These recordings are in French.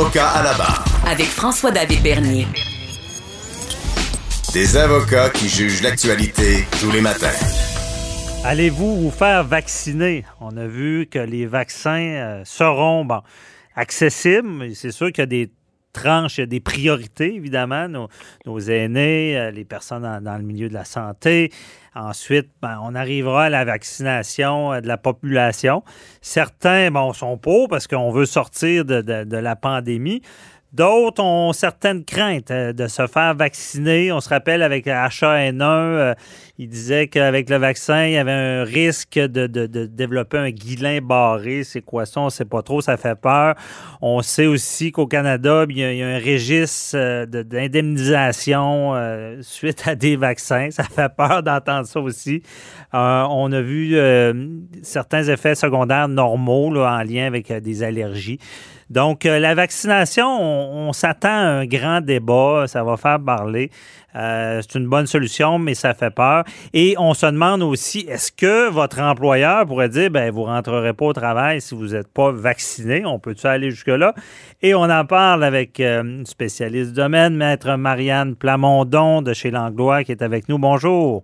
Avocat à la barre. Avec François-David Bernier. Des avocats qui jugent l'actualité tous les matins. Allez-vous vous faire vacciner? On a vu que les vaccins euh, seront bon, accessibles. C'est sûr qu'il y a des tranches, il y a des priorités, évidemment, nos, aînés, euh, les personnes dans, le milieu de la santé. Ensuite, ben, on arrivera à la vaccination euh, de la population. Certains sont pour parce qu'on veut sortir de la pandémie. D'autres ont certaines craintes euh, de se faire vacciner. On se rappelle avec H1N1, euh, il disait qu'avec le vaccin, il y avait un risque de, développer un guilin barré. C'est quoi ça? On ne sait pas trop, ça fait peur. On sait aussi qu'au Canada, il y, a, un registre euh, d'indemnisation suite à des vaccins. Ça fait peur d'entendre ça aussi. on a vu certains effets secondaires normaux en lien avec des allergies. Donc, euh, la vaccination, on, s'attend à un grand débat, ça va faire parler. Euh, c'est une bonne solution, mais ça fait peur. Et on se demande aussi, est-ce que votre employeur pourrait dire, ben, vous rentrerez pas au travail si vous n'êtes pas vacciné? On peut-tu aller jusque-là? Et on en parle avec euh, une spécialiste du domaine, maître Marianne Plamondon de chez Langlois, qui est avec nous. Bonjour.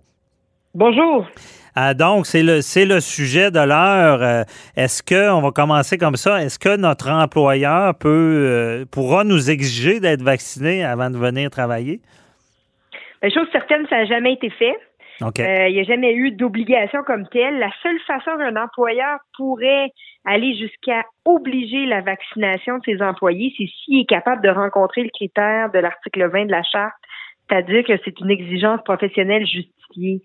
Bonjour. Ah, donc, c'est le, c'est le sujet de l'heure. Euh, est-ce que, on va commencer comme ça, est-ce que notre employeur peut, euh, pourra nous exiger d'être vacciné avant de venir travailler? La chose certaine, ça n'a jamais été fait. Euh, il n'y a jamais eu d'obligation comme telle. La seule façon qu'un employeur pourrait aller jusqu'à obliger la vaccination de ses employés, c'est s'il est capable de rencontrer le critère de l'article 20 de la charte, c'est-à-dire que c'est une exigence professionnelle justifiée.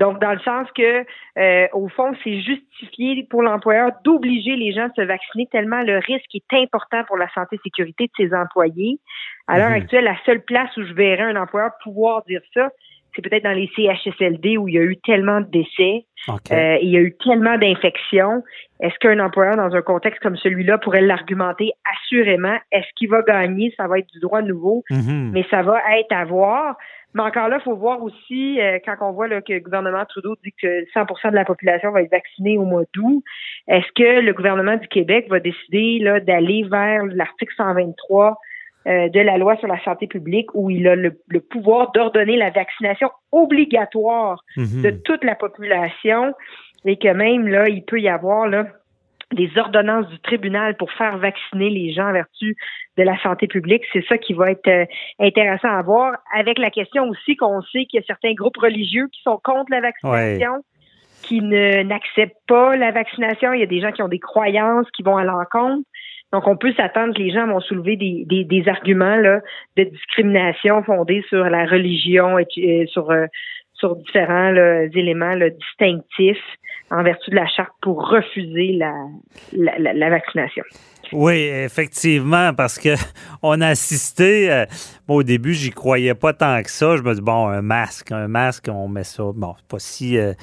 Donc, dans le sens que, euh, au fond, c'est justifié pour l'employeur d'obliger les gens à se vacciner tellement le risque est important pour la santé et sécurité de ses employés. À l'heure mhm. actuelle, la seule place où je verrais un employeur pouvoir dire ça, c'est peut-être dans les CHSLD où il y a eu tellement de décès, euh, il y a eu tellement d'infections. Est-ce qu'un employeur dans un contexte comme celui-là pourrait l'argumenter assurément? Est-ce qu'il va gagner? Ça va être du droit nouveau, mhm. mais ça va être à voir. Mais encore là, il faut voir aussi, euh, quand on voit là, que le gouvernement Trudeau dit que 100% de la population va être vaccinée au mois d'août, est-ce que le gouvernement du Québec va décider là, d'aller vers l'article 123 euh, de la loi sur la santé publique où il a le, pouvoir d'ordonner la vaccination obligatoire mhm. de toute la population et que même là, il peut y avoir là des ordonnances du tribunal pour faire vacciner les gens en vertu de la santé publique. C'est ça qui va être euh, intéressant à voir, avec la question aussi qu'on sait qu'il y a certains groupes religieux qui sont contre la vaccination. qui ne n'acceptent pas la vaccination. Il y a des gens qui ont des croyances qui vont à l'encontre. Donc, on peut s'attendre que les gens vont soulever des, des, arguments de discrimination fondés sur la religion et euh, sur différents éléments distinctifs en vertu de la charte pour refuser la, la, vaccination. Oui, effectivement, parce que on a assisté. Euh, au début, j'y croyais pas tant que ça. Je me dis bon, un masque, un masque, on met ça. Bon, pas si, euh,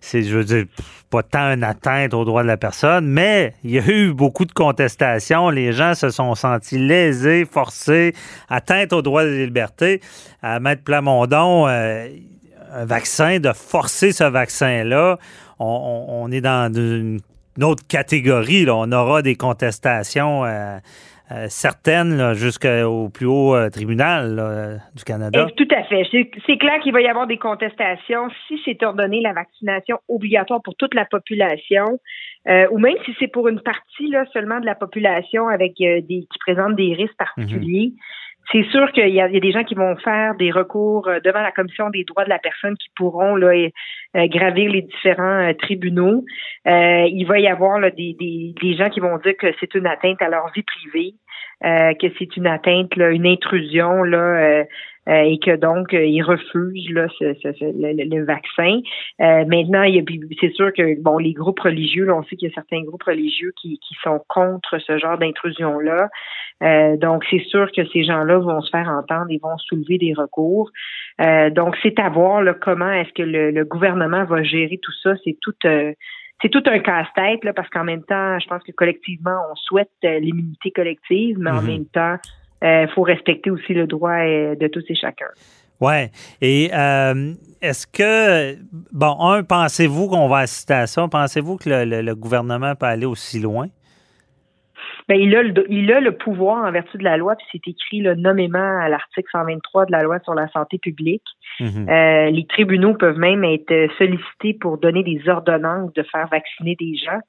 c'est, je veux dire, pas tant une atteinte aux droits de la personne, mais il y a eu beaucoup de contestations. Les gens se sont sentis lésés, forcés, atteintes aux droits des libertés. À Maître Plamondon. Euh, un vaccin, de forcer ce vaccin-là, on, est dans une, autre catégorie. On aura des contestations euh, euh, certaines jusqu'au plus haut euh, tribunal du Canada. tout à fait. C'est clair qu'il va y avoir des contestations si c'est ordonné la vaccination obligatoire pour toute la population. ou même si c'est pour une partie là, seulement de la population avec des qui présentent des risques particuliers. Mhm. C'est sûr qu'il y, a des gens qui vont faire des recours euh, devant la commission des droits de la personne qui pourront là, gravir les différents tribunaux. il va y avoir des gens qui vont dire que c'est une atteinte à leur vie privée. Euh, que c'est une atteinte, là, une intrusion là, euh, euh, et que donc ils refusent là, ce, le, vaccin. maintenant, c'est sûr que bon, les groupes religieux, on sait qu'il y a certains groupes religieux qui, qui sont contre ce genre d'intrusion là. donc, c'est sûr que ces gens-là vont se faire entendre et vont soulever des recours. donc, c'est à voir là, comment est-ce que le, le, gouvernement va gérer tout ça. C'est tout c'est tout un casse-tête, là, parce qu'en même temps, je pense que collectivement, on souhaite euh, l'immunité collective, mais en mhm. même temps, il euh, faut respecter aussi le droit euh, de tous et chacun. Ouais. Et est-ce que, bon, un, pensez-vous qu'on va assister à ça? Pensez-vous que le, gouvernement peut aller aussi loin? Ben, il, a le, il a le pouvoir en vertu de la loi, puis c'est écrit là, nommément à l'article 123 de la loi sur la santé publique. Mhm. Euh, les tribunaux peuvent même être sollicités pour donner des ordonnances de faire vacciner des gens.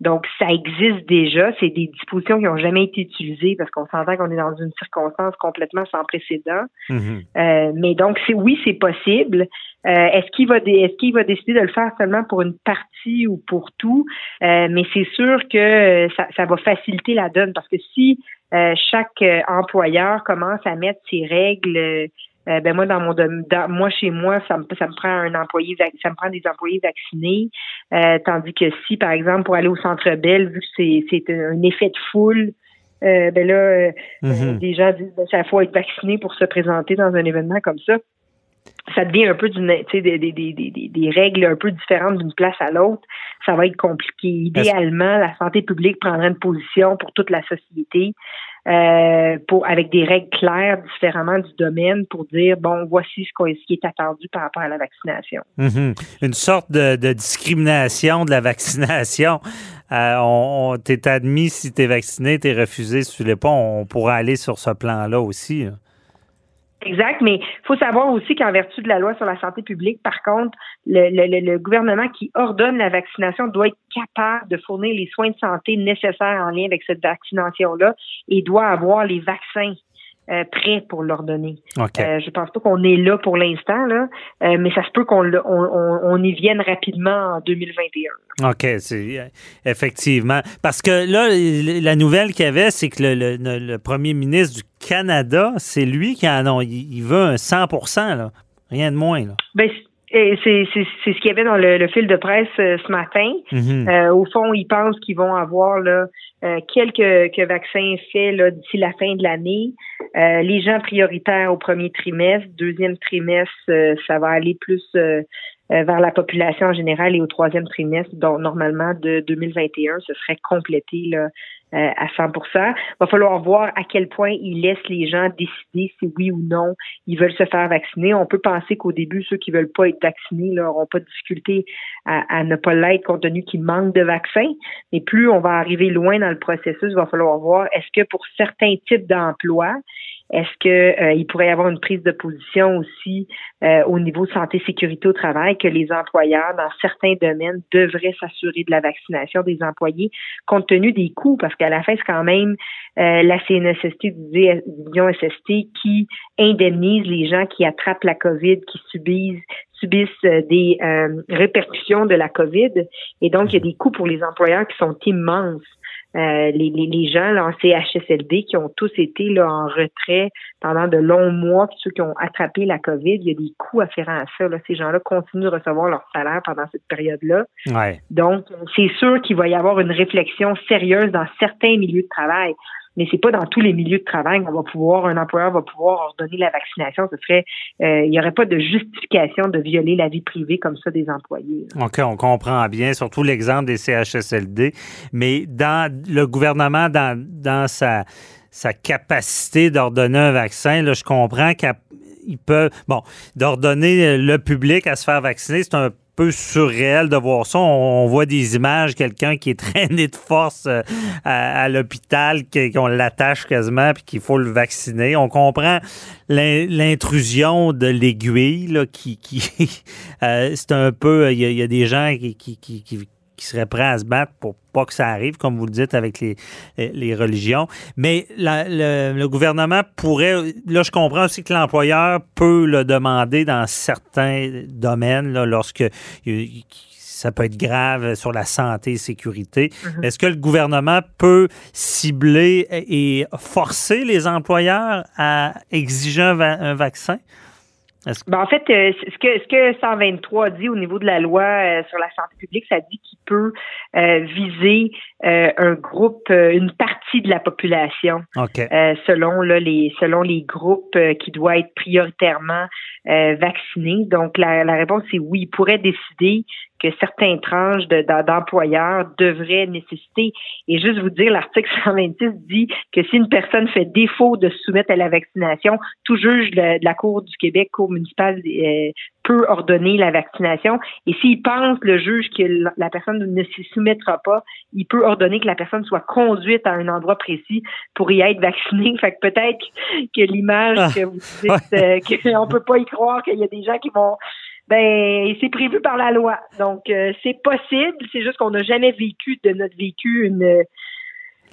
Donc, ça existe déjà. C'est des dispositions qui n'ont jamais été utilisées parce qu'on s'entend qu'on est dans une circonstance complètement sans précédent. Mhm. euh, mais donc, c'est oui, c'est possible. Euh, est-ce qu'il va est-ce qu'il va décider de le faire seulement pour une partie ou pour tout? Euh, Mais c'est sûr que ça, ça, va faciliter la donne parce que si euh, chaque employeur commence à mettre ses règles euh, ben moi dans mon dans, moi chez moi ça me ça me prend un employé ça me prend des employés vaccinés euh, tandis que si par exemple pour aller au centre Bell vu que c'est c'est un effet de foule euh, ben là mm-hmm. des gens disent ben, ça faut être vacciné pour se présenter dans un événement comme ça ça devient un peu d'une des, des, des, des, des règles un peu différentes d'une place à l'autre. Ça va être compliqué. Idéalement, la santé publique prendrait une position pour toute la société. Euh, pour avec des règles claires différemment du domaine pour dire bon voici ce, qui est attendu par rapport à la vaccination. Mhm. Une sorte de, discrimination de la vaccination. Euh, on, t'es admis si tu es vacciné, tu es refusé si tu l'es pas. On pourrait aller sur ce plan-là aussi. Exact, mais il faut savoir aussi qu'en vertu de la loi sur la santé publique, par contre, le, le, le, gouvernement qui ordonne la vaccination doit être capable de fournir les soins de santé nécessaires en lien avec cette vaccination-là et doit avoir les vaccins euh, prêt pour l'ordonner. Okay. Euh, je pense pas qu'on est là pour l'instant, là, euh, mais ça se peut qu'on on, y vienne rapidement en 2021. OK, c'est effectivement. Parce que là, la nouvelle qu'il y avait, c'est que le, premier ministre du Canada, c'est lui qui en a, il, veut un 100 là. Rien de moins. Là. Ben, c'est ce qu'il y avait dans le, fil de presse ce matin. Mm-hmm. au fond, ils pensent qu'ils vont avoir là, euh, quelques, vaccins faits d'ici la fin de l'année. Euh, les gens prioritaires au premier trimestre, deuxième trimestre, euh, ça va aller plus vers la population en général et au troisième trimestre, donc normalement de 2021, ce serait complété là, euh, à 100% Il va falloir voir à quel point ils laissent les gens décider si oui ou non ils veulent se faire vacciner. On peut penser qu'au début, ceux qui veulent pas être vaccinés n'auront pas de difficulté à, à ne pas l'être compte tenu qu'ils manquent de vaccins. Mais plus on va arriver loin dans le processus, il va falloir voir est-ce que pour certains types d'emplois, est-ce qu'il euh, pourrait y avoir une prise de position aussi euh, au niveau santé sécurité au travail que les employeurs dans certains domaines devraient s'assurer de la vaccination des employés compte tenu des coûts? Parce qu'à la fin c'est quand même euh, la CNSST division SST qui indemnise les gens qui attrapent la COVID, qui subissent subissent des répercussions de la COVID et donc il y a des coûts pour les employeurs qui sont immenses. Euh, les, les, les, gens là, en CHSLD qui ont tous été là, en retrait pendant de longs mois, ceux qui ont attrapé la COVID, il y a des coûts afférents à ça. Là. Ces gens-là continuent de recevoir leur salaire pendant cette période-là. Ouais. Donc, c'est sûr qu'il va y avoir une réflexion sérieuse dans certains milieux de travail mais c'est pas dans tous les milieux de travail qu'on va pouvoir, un employeur va pouvoir ordonner la vaccination. Ce serait, euh, il n'y aurait pas de justification de violer la vie privée comme ça des employés. OK, on comprend bien, surtout l'exemple des CHSLD. Mais dans le gouvernement, dans, dans sa, sa capacité d'ordonner un vaccin, je comprends qu'il peut, bon, d'ordonner le public à se faire vacciner, c'est un surréel de voir ça. On, voit des images, quelqu'un qui est traîné de force euh, à, l'hôpital, qu'on l'attache quasiment, puis qu'il faut le vacciner. On comprend l'intrusion de l'aiguille, qui, qui euh, c'est un peu, il y, a des gens qui seraient prêts à se battre pour pas que ça arrive, comme vous le dites, avec les, les religions. Mais le, gouvernement pourrait, là, je comprends aussi que l'employeur peut le demander dans certains domaines, là, lorsque ça peut être grave sur la santé et sécurité. Mm-hmm. Est-ce que le gouvernement peut cibler et forcer les employeurs à exiger un vaccin? Ben, en fait, euh, ce que ce que 123 dit au niveau de la loi euh, sur la santé publique, ça dit qu'il peut euh, viser un groupe, une partie de la population, selon là, les selon les groupes qui doivent être prioritairement vaccinés. Donc la, la réponse est oui. Il pourrait décider que certains tranches d'employeurs devraient nécessiter. Et juste vous dire, l'article 126 dit que si une personne fait défaut de se soumettre à la vaccination, tout juge de la Cour du Québec, Cour municipale, euh, peut ordonner la vaccination. Et s'il pense, le juge, que la personne ne s'y soumettra pas, il peut ordonner que la personne soit conduite à un endroit précis pour y être vaccinée. Fait que peut-être que l'image ah, que vous dites, euh, qu'on peut pas y croire qu'il y a des gens qui vont ben c'est prévu par la loi. Donc euh, c'est possible, c'est juste qu'on n'a jamais vécu de notre vécu une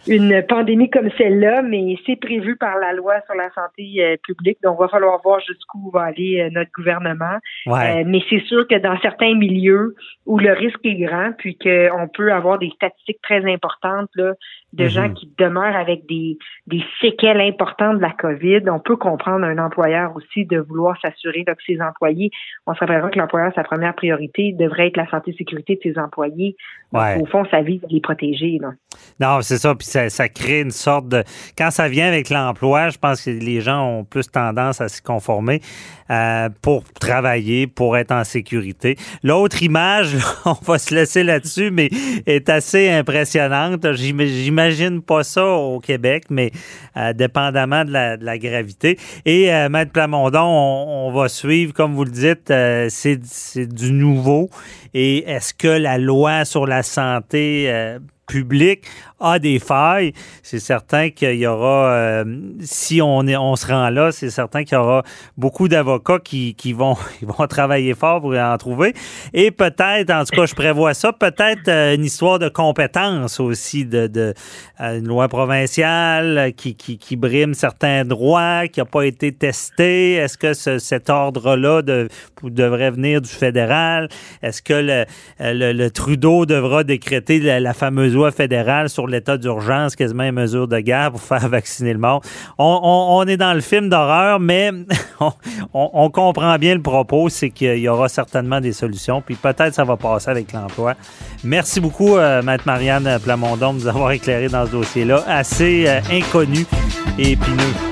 une pandémie comme celle-là, mais c'est prévu par la loi sur la santé euh, publique. Donc, il va falloir voir jusqu'où va aller euh, notre gouvernement. mais c'est sûr que dans certains milieux où le risque est grand, puis qu'on peut avoir des statistiques très importantes là, de mhm. gens qui demeurent avec des, des séquelles importantes de la COVID. On peut comprendre un employeur aussi de vouloir s'assurer que ses employés, on se rappellera que l'employeur, sa première priorité devrait être la santé et sécurité de ses employés. au fond, sa vie, de les protéger. Non, c'est ça. Puis ça, ça, crée une sorte de... Quand ça vient avec l'emploi, je pense que les gens ont plus tendance à s'y conformer euh, pour travailler, pour être en sécurité. L'autre image, on va se laisser là-dessus, mais est assez impressionnante. J'imagine j'imagine pas ça au Québec, mais euh, dépendamment de la, gravité. Et euh, Maître Plamondon, on, va suivre, comme vous le dites, euh, c'est du nouveau. Et est-ce que la loi sur la santé public a des failles, c'est certain qu'il y aura, euh, si on, se rend là, c'est certain qu'il y aura beaucoup d'avocats qui, vont, travailler fort pour en trouver. Et peut-être, en tout cas, je prévois ça, peut-être euh, une histoire de compétence aussi, de, euh, une loi provinciale qui, brime certains droits, qui n'a pas été testé. Est-ce que cet ordre-là de, devrait venir du fédéral? Est-ce que le, le, Trudeau devra décréter la, la fameuse fédérale sur l'état d'urgence, quasiment une mesure de guerre pour faire vacciner le monde. On, est dans le film d'horreur, mais on, comprend bien le propos, c'est qu'il y aura certainement des solutions, puis peut-être ça va passer avec l'emploi. Merci beaucoup, euh, Maître Marianne Plamondon, de nous avoir éclairé dans ce dossier-là, assez euh, inconnu et épineux.